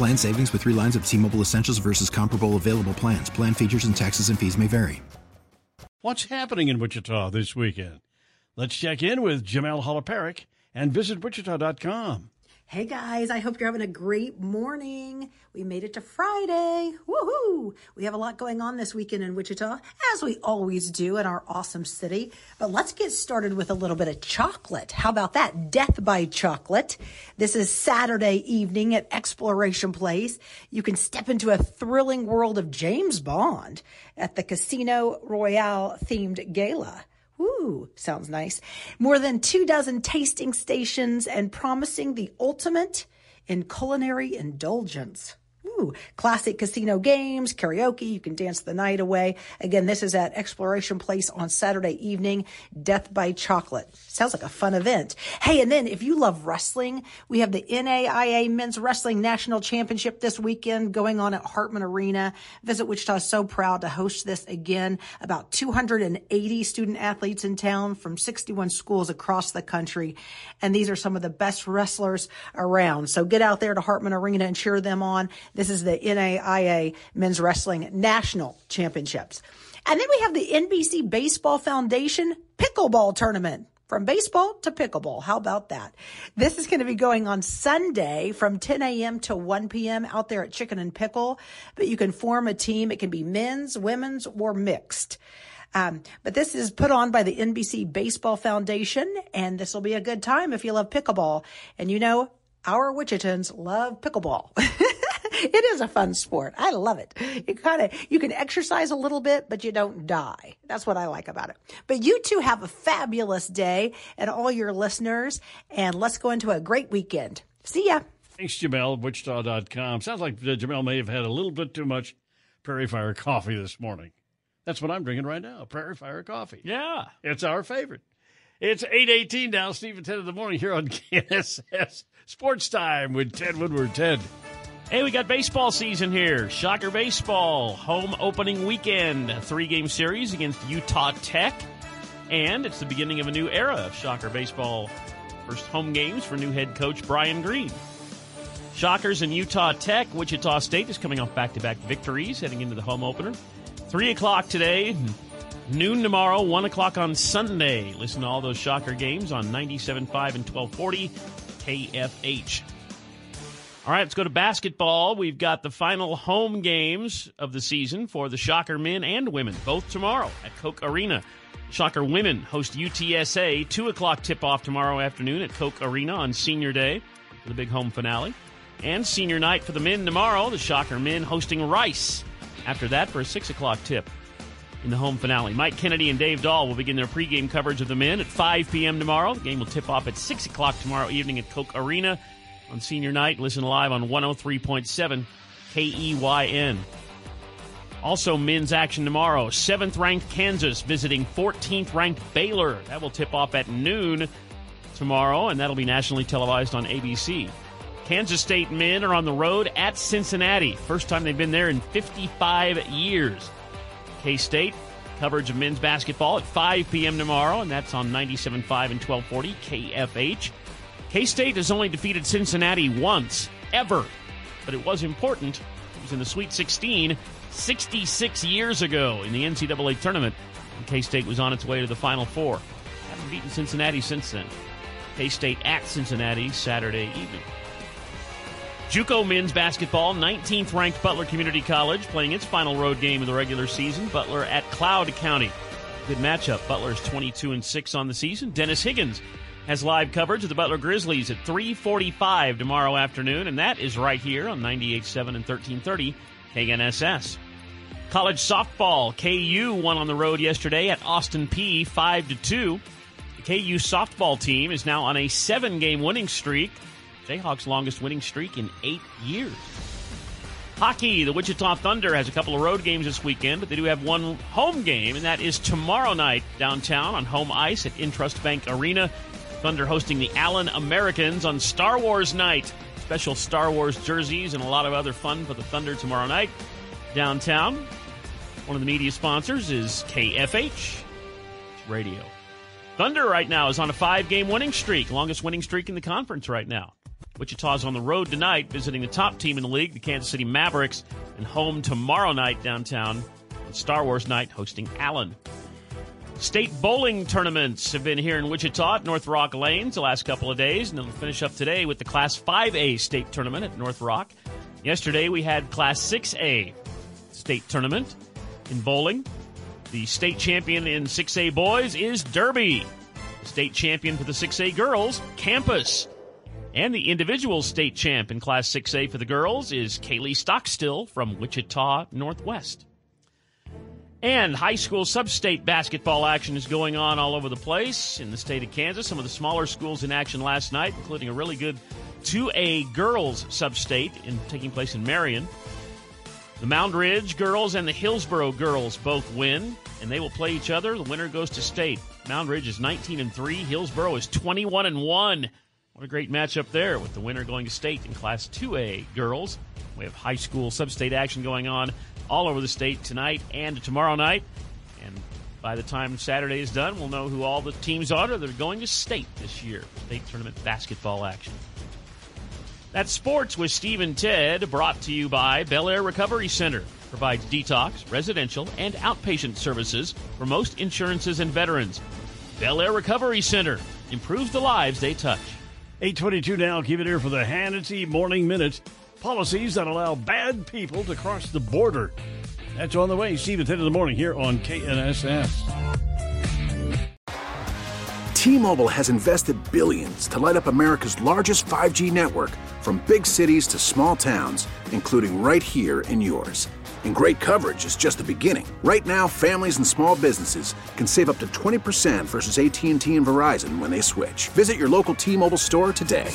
Plan savings with three lines of T Mobile Essentials versus comparable available plans. Plan features and taxes and fees may vary. What's happening in Wichita this weekend? Let's check in with Jemelle Holopirek and visit Wichita.com. Hey guys, I hope you're having a great morning. We made it to Friday. Woohoo! We have a lot going on this weekend in Wichita, as we always do in our awesome city. But let's get started with a little bit of chocolate. How about that? Death by Chocolate. This is Saturday evening at Exploration Place. You can step into a thrilling world of James Bond at the Casino Royale themed gala. Ooh, sounds nice. More than two dozen tasting stations and promising the ultimate in culinary indulgence. Classic casino games, karaoke, you can dance the night away. Again, this is at Exploration Place on Saturday evening, Death by Chocolate. Sounds like a fun event. Hey, and then if you love wrestling, we have the NAIA Men's Wrestling National Championship this weekend going on at Hartman Arena. Visit Wichita is so proud to host this again. About 280 student athletes in town from 61 schools across the country. And these are some of the best wrestlers around. So get out there to Hartman Arena and cheer them on. This is the NAIA Men's Wrestling National Championships. And then we have the NBC Baseball Foundation Pickleball Tournament. From baseball to pickleball. How about that? This is going to be going on Sunday from 10 a.m. to 1 p.m. out there at Chicken and Pickle. But you can form a team. It can be men's, women's, or mixed. Um, but this is put on by the NBC Baseball Foundation, and this will be a good time if you love pickleball. And you know, our Wichitans love pickleball. it is a fun sport. I love it. You kind of, you can exercise a little bit, but you don't die. That's what I like about it. But you two have a fabulous day and all your listeners. And let's go into a great weekend. See ya. Thanks, Jemelle, Wichita.com. Sounds like uh, Jemelle may have had a little bit too much Prairie Fire coffee this morning. That's what I'm drinking right now, Prairie Fire coffee. Yeah. It's our favorite. It's 818 now, Steve at 10 in the morning here on KNSS Sports Time with Ted Woodward. Ted. Hey, we got baseball season here. Shocker Baseball, home opening weekend, three game series against Utah Tech. And it's the beginning of a new era of Shocker Baseball. First home games for new head coach Brian Green. Shockers and Utah Tech. Wichita State is coming off back to back victories heading into the home opener. 3 o'clock today, noon tomorrow, 1 o'clock on Sunday. Listen to all those Shocker games on 97.5 and 1240 KFH. All right, let's go to basketball. We've got the final home games of the season for the Shocker men and women, both tomorrow at Koch Arena. Shocker women host UTSA, 2 o'clock tip off tomorrow afternoon at Koch Arena on Senior Day for the big home finale. And senior night for the men tomorrow, the Shocker men hosting Rice. After that, for a 6 o'clock tip in the home finale. Mike Kennedy and Dave Dahl will begin their pregame coverage of the men at 5 p.m. tomorrow. The game will tip off at 6 o'clock tomorrow evening at Koch Arena on senior night. Listen live on 103.7 KEYN. Also, men's action tomorrow. Seventh ranked Kansas visiting 14th ranked Baylor. That will tip off at noon tomorrow, and that'll be nationally televised on ABC. Kansas State men are on the road at Cincinnati. First time they've been there in 55 years. K State coverage of men's basketball at 5 p.m. tomorrow, and that's on 97.5 and 1240 KFH. K State has only defeated Cincinnati once, ever, but it was important. It was in the Sweet 16 66 years ago in the NCAA tournament. K State was on its way to the Final Four. Haven't beaten Cincinnati since then. K State at Cincinnati Saturday evening. JUCO men's basketball, 19th ranked Butler Community College playing its final road game of the regular season. Butler at Cloud County. Good matchup. Butler is 22 and 6 on the season. Dennis Higgins has live coverage of the Butler Grizzlies at 3:45 tomorrow afternoon, and that is right here on 98.7 and 1330 KNSS. College softball, KU won on the road yesterday at Austin Peay 5 to 2. The KU softball team is now on a seven-game winning streak. Jayhawks' longest winning streak in eight years. Hockey, the Wichita Thunder has a couple of road games this weekend, but they do have one home game, and that is tomorrow night downtown on home ice at Intrust Bank Arena. Thunder hosting the Allen Americans on Star Wars night. Special Star Wars jerseys and a lot of other fun for the Thunder tomorrow night downtown. One of the media sponsors is KFH Radio. Thunder right now is on a five game winning streak, longest winning streak in the conference right now. Wichita's on the road tonight, visiting the top team in the league, the Kansas City Mavericks, and home tomorrow night downtown on Star Wars night, hosting Allen. State bowling tournaments have been here in Wichita at North Rock Lanes the last couple of days, and they'll finish up today with the Class 5A state tournament at North Rock. Yesterday we had Class 6A state tournament in bowling. The state champion in 6A boys is Derby. The state champion for the 6A girls, Campus. And the individual state champ in Class 6A for the girls is Kaylee Stockstill from Wichita Northwest. And high school sub-state basketball action is going on all over the place in the state of Kansas. Some of the smaller schools in action last night, including a really good 2A girls sub-state in, taking place in Marion. The Moundridge girls and the Hillsboro girls both win, and they will play each other. The winner goes to state. Moundridge is 19 and 3, Hillsboro is 21 and 1. What a great matchup there with the winner going to state in Class 2A girls. We have high school sub-state action going on all over the state tonight and tomorrow night. And by the time Saturday is done, we'll know who all the teams are that are going to state this year. State tournament basketball action. That's sports with Steve and Ted, brought to you by Bel Air Recovery Center. Provides detox, residential, and outpatient services for most insurances and veterans. Bel Air Recovery Center improves the lives they touch. 822 now. Keep it here for the Hannity Morning Minute. Policies that allow bad people to cross the border. That's on the way. Steve at 10 in the morning here on KNSS. T-Mobile has invested billions to light up America's largest 5G network from big cities to small towns, including right here in yours. And great coverage is just the beginning. Right now, families and small businesses can save up to 20% versus AT&T and Verizon when they switch. Visit your local T-Mobile store today.